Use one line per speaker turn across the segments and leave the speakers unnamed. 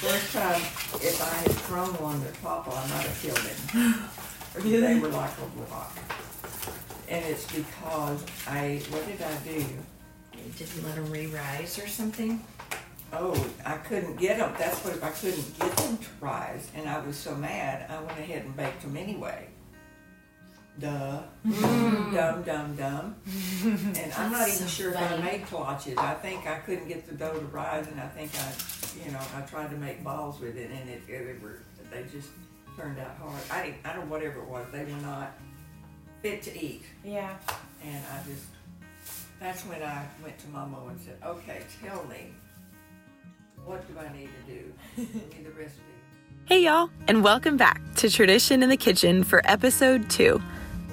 First time, if I had thrown one to Papa, I might have killed him. They were like a block. And it's because I, what did I do?
Did you let them re-rise or something?
Oh, I couldn't get them, that's what, I couldn't get them to rise, and I was so mad, I went ahead and baked them anyway. Duh. Mm. Dumb, dumb, dumb. And I'm not
That's
even
so
sure if I
funny.
made kolaches, I think I couldn't get the dough to rise, and I think I, you know, I tried to make balls with it, and it, it were, they just turned out hard. I didn't, I don't, know whatever it was, they were not fit to eat.
Yeah.
And I just, that's when I went to Momo and said, okay, tell me, what do I need to do? Give me the recipe.
Hey, y'all, and welcome back to Tradition in the Kitchen for episode two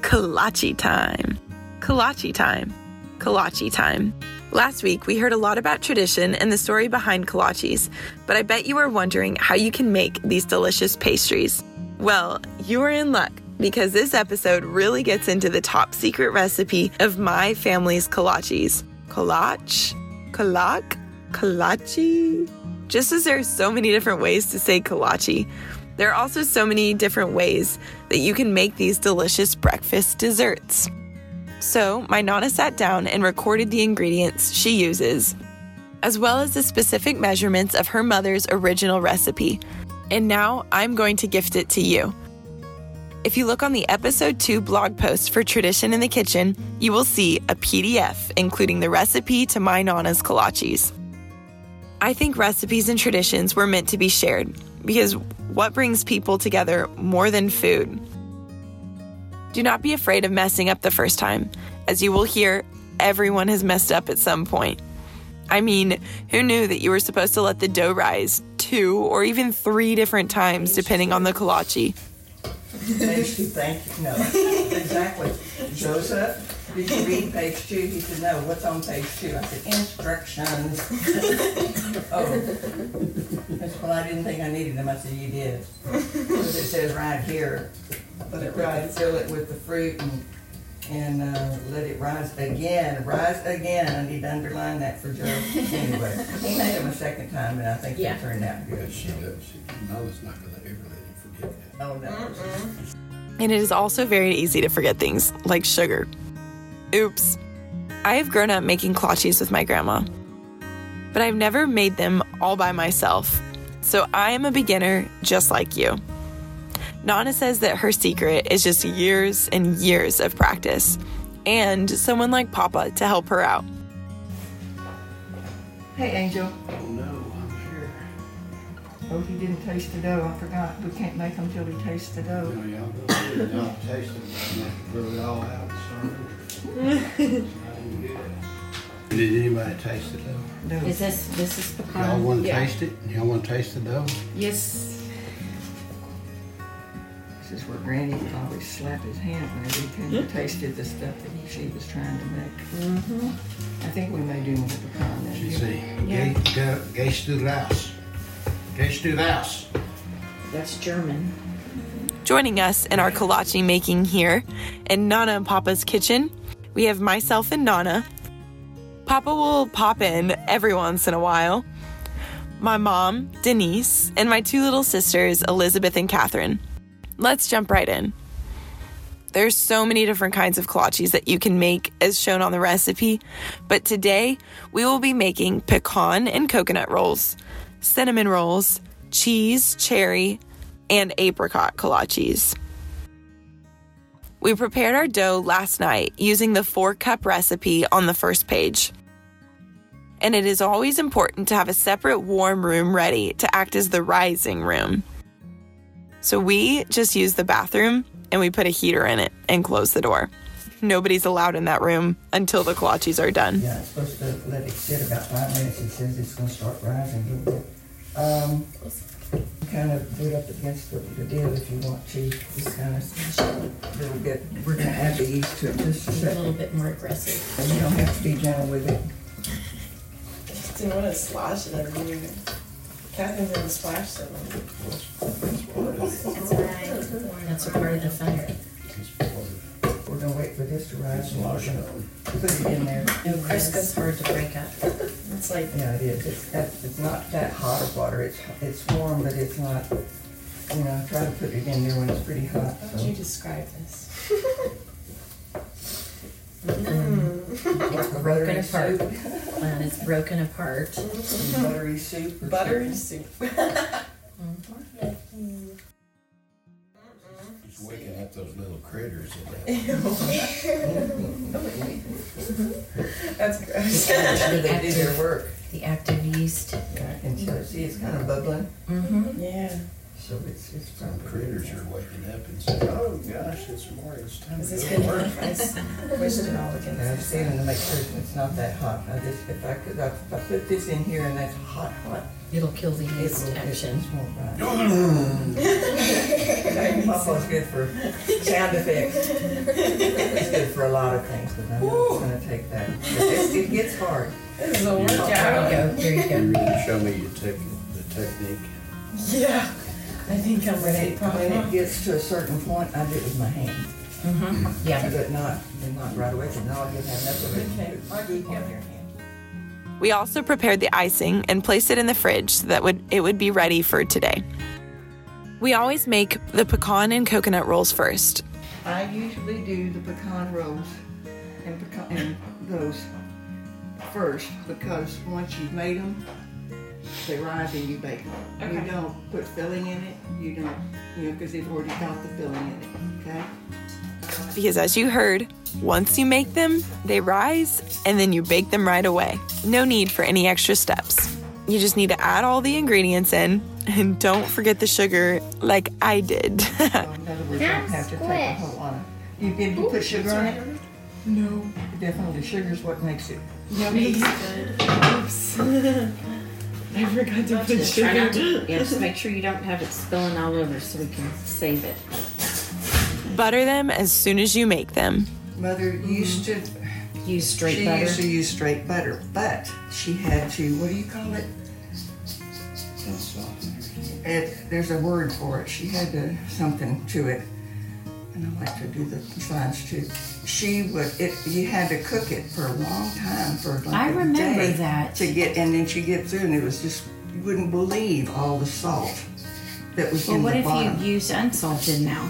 Kolache Time. Kolache Time. Kolache Time. Last week, we heard a lot about tradition and the story behind kolaches, but I bet you are wondering how you can make these delicious pastries. Well, you are in luck because this episode really gets into the top secret recipe of my family's kolaches. Kolach? Kolak? Kolache? Just as there are so many different ways to say kolache, there are also so many different ways that you can make these delicious breakfast desserts. So, my Nana sat down and recorded the ingredients she uses, as well as the specific measurements of her mother's original recipe. And now I'm going to gift it to you. If you look on the episode 2 blog post for Tradition in the Kitchen, you will see a PDF including the recipe to my Nana's kolaches. I think recipes and traditions were meant to be shared because what brings people together more than food? Do not be afraid of messing up the first time, as you will hear everyone has messed up at some point. I mean, who knew that you were supposed to let the dough rise two or even three different times depending on the kolache?
Thank you, no, exactly. Joseph, did you read page two? He said, no, what's on page two? I said, instructions. Oh, that's what I didn't think I needed them, I said, you did. Because it says right here, let it rise, fill it with the fruit and, and, uh, let it rise again, rise again. I need to underline that for Joe. Anyway, he made them a second time and I think they
Yeah.
turned out good.
But she does, she, Mother's not gonna ever let him forget that.
Oh, no.
And it is also very easy to forget things like sugar. Oops. I have grown up making kolaches with my grandma, but I've never made them all by myself. So I am a beginner just like you. Nana says that her secret is just years and years of practice and someone like Papa to help her out.
Hey, Angel.
Oh no, I'm here.
Oh, he didn't taste the dough. I forgot. We can't make them till he tastes the dough.
You know, y'all go ahead and y'all taste it, but I'm gonna throw it all out and start over. Did anybody taste the dough?
No.
Is this, this is
Y'all wanna
Yeah.
taste it? Y'all wanna taste the dough?
Yes.
This is where Granny would always slap his hand whenever he came and tasted the stuff that he, she was trying to make.
Mm-hmm.
I think we may do with the pecan then.
She
yeah.
say,
Yeah.
"Geh- geh- du raus? Gehst du raus?
That's German.
Joining us in our kolache making here in Nana and Papa's kitchen, we have myself and Nana. Papa will pop in every once in a while. My mom, Denise, and my two little sisters, Elizabeth and Catherine. Let's jump right in. There's so many different kinds of kolaches that you can make as shown on the recipe, but today we will be making pecan and coconut rolls, cinnamon rolls, cheese, cherry, and apricot kolaches. We prepared our dough last night using the four cup recipe on the first page. And it is always important to have a separate warm room ready to act as the rising room. So we just use the bathroom and we put a heater in it and close the door. Nobody's allowed in that room until the kolaches are done.
Yeah, it's supposed to let it sit about five minutes. It says it's gonna start rising a little bit. Um, kind of put up against the, the deal if you want to, just kind of a little bit. We're gonna add the yeast to it just a
A little bit more aggressive.
And you don't have to be gentle with it.
Didn't want to splash it every year. Catherine didn't splash them.
That's right. That's a part of the fun.
We're gonna wait for this to rise and we're gonna put it in there.
No, Crisco's hard to break up.
It's like,
Yeah, it is. It's, that's- it's not that hot of water. It's, it's warm, but it's not, you know, try to put it in there when it's pretty hot,
how would
so.
you describe this? Mm-hmm.
It's broken
Buttery
apart.
soup.
And it's broken apart. Mm-hmm.
Buttery soup or
Buttery
something.
soup. Mm-hmm.
He's waking up those little critters in there.
That's gross.
Sure they do their work.
The active yeast.
Yeah, I can tell. See, it's kind of bubbling,
Mm-hmm.
Yeah.
So it's, it's
Some
probably.
critters are waking up and saying, oh gosh, it's morning, it's time
Is
to
this
go
good
to work.
enough? I s- all
And I was
against.
feeling to make certain it's not that hot. I just, if I could, if I put this in here and that's hot, hot,
It'll kill the
it
yeast
will, it
action.
just won't rise. Papa's good for sound effects. It's good for a lot of things, but I'm not gonna take that. But It, it gets hard.
This is a
There you
workout.
go, there you
You really show me your tech, the technique.
Yeah. I think I'm
When
ready.
it, when it gets to a certain point, I do it with my hand.
Mm-hmm. Yeah.
But not, not right away, because now I can have enough of it.
Okay.
I do have your hand.
We also prepared the icing and placed it in the fridge so that would it would be ready for today. We always make the pecan and coconut rolls first.
I usually do the pecan rolls and pecan, and those first, because once you've made them, they rise and you bake them. You don't put filling in it, you don't, you know, because they've already got the filling in it, okay?
Because as you heard, once you make them, they rise and then you bake them right away. No need for any extra steps. You just need to add all the ingredients in and don't forget the sugar like I did.
So in you don't have to take a whole lot of, you did you put sugar on it?
No.
Definitely, sugar's what makes it.
Yummy. Oops. I forgot to put
Just try not
sugar.
to, yeah, just make sure you don't have it spilling all over so we can save it.
Butter them as soon as you make them.
Mother used mm-hmm. to,
Use straight
she
butter.
used to use straight butter, but she had to, what do you call it? It, there's a word for it. She had to, something to it. And I like to do the signs too. She would, it, you had to cook it for a long time, for like
I
a
remember
day
that.
To get, and then she'd get through and it was just, you wouldn't believe all the salt that was
Well,
in
what if you use unsalted now?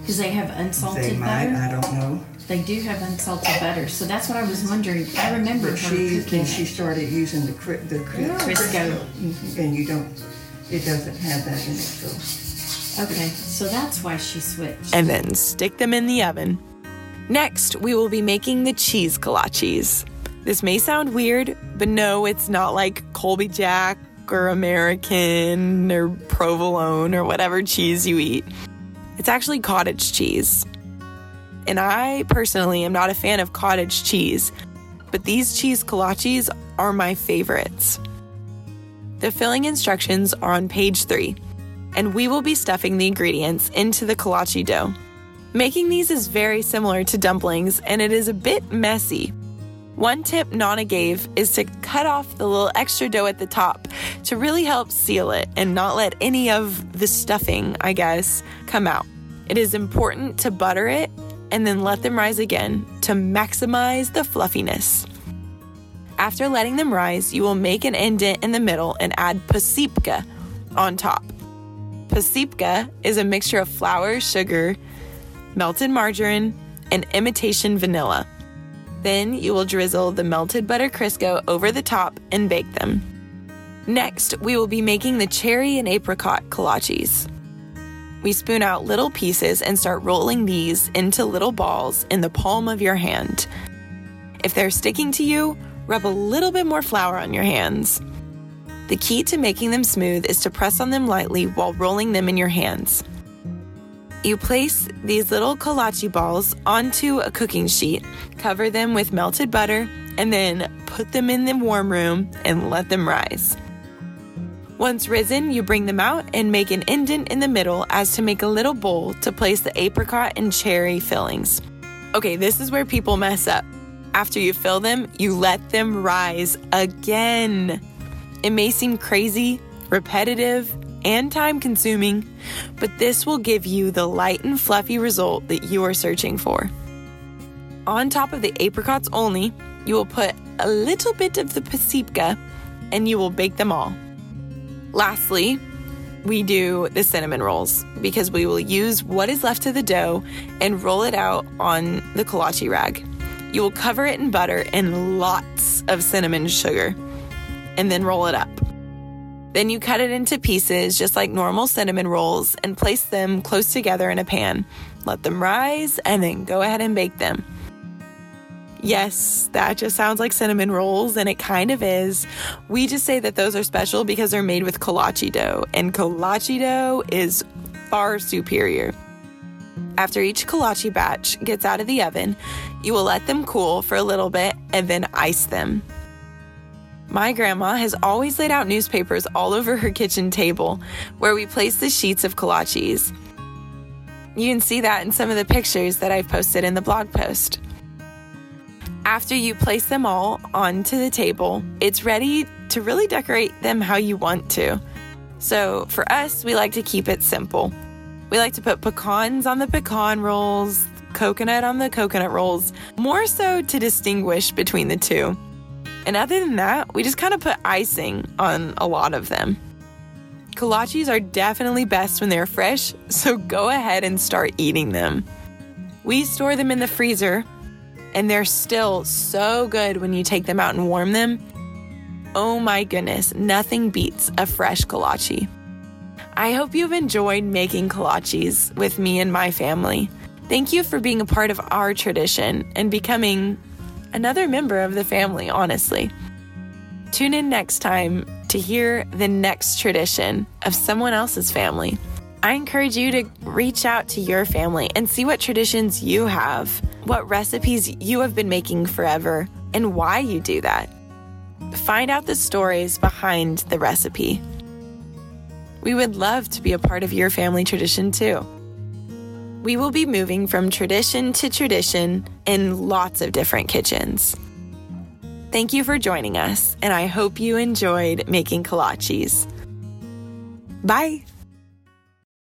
Because they have
They
unsalted
might,
butter.
I don't know.
They do have unsalted butter, so that's what I was wondering. I remember
But
her
she, then she started using the cri- the cri-
Crisco.
And you don't, it doesn't have that in it, so.
Okay, so that's why she switched.
and then stick them in the oven. Next, we will be making the cheese kolaches. This may sound weird, but no, it's not like Colby Jack or American or provolone or whatever cheese you eat. It's actually cottage cheese. And I personally am not a fan of cottage cheese, but these cheese kolaches are my favorites. The filling instructions are on page three and we will be stuffing the ingredients into the kolache dough. Making these is very similar to dumplings and it is a bit messy. One tip Nana gave is to cut off the little extra dough at the top to really help seal it and not let any of the stuffing, I guess, come out. It is important to butter it and then let them rise again to maximize the fluffiness. After letting them rise, you will make an indent in the middle and add pasipka on top. Pasipka is a mixture of flour, sugar, melted margarine, and imitation vanilla. Then you will drizzle the melted butter Crisco over the top and bake them. Next, we will be making the cherry and apricot kolaches. We spoon out little pieces and start rolling these into little balls in the palm of your hand. If they're sticking to you, rub a little bit more flour on your hands. The key to making them smooth is to press on them lightly while rolling them in your hands. You place these little kolache balls onto a cooking sheet, cover them with melted butter, and then put them in the warm room and let them rise. Once risen, you bring them out and make an indent in the middle as to make a little bowl to place the apricot and cherry fillings. Okay, this is where people mess up. After you fill them, you let them rise again. It may seem crazy, repetitive, and time consuming, but this will give you the light and fluffy result that you are searching for. On top of the apricots only, you will put a little bit of the pasipka, and you will bake them all. Lastly, we do the cinnamon rolls because we will use what is left of the dough and roll it out on the kolache rag. You will cover it in butter and lots of cinnamon sugar and then roll it up. Then you cut it into pieces just like normal cinnamon rolls and place them close together in a pan. Let them rise and then go ahead and bake them. Yes, that just sounds like cinnamon rolls, and it kind of is. We just say that those are special because they're made with kolache dough, and kolache dough is far superior. After each kolache batch gets out of the oven, you will let them cool for a little bit and then ice them. My grandma has always laid out newspapers all over her kitchen table where we place the sheets of kolaches. You can see that in some of the pictures that I've posted in the blog post. After you place them all onto the table, it's ready to really decorate them how you want to. So for us, we like to keep it simple. We like to put pecans on the pecan rolls, coconut on the coconut rolls, more so to distinguish between the two. And other than that, we just kind of put icing on a lot of them. Kolaches are definitely best when they're fresh, so go ahead and start eating them. We store them in the freezer, and they're still so good when you take them out and warm them. Oh my goodness, nothing beats a fresh kolache. I hope you've enjoyed making kolaches with me and my family. Thank you for being a part of our tradition and becoming another member of the family, honestly. Tune in next time to hear the next tradition of someone else's family. I encourage you to reach out to your family and see what traditions you have, what recipes you have been making forever, and why you do that. Find out the stories behind the recipe. We would love to be a part of your family tradition too. We will be moving from tradition to tradition in lots of different kitchens. Thank you for joining us, and I hope you enjoyed making kolaches. Bye.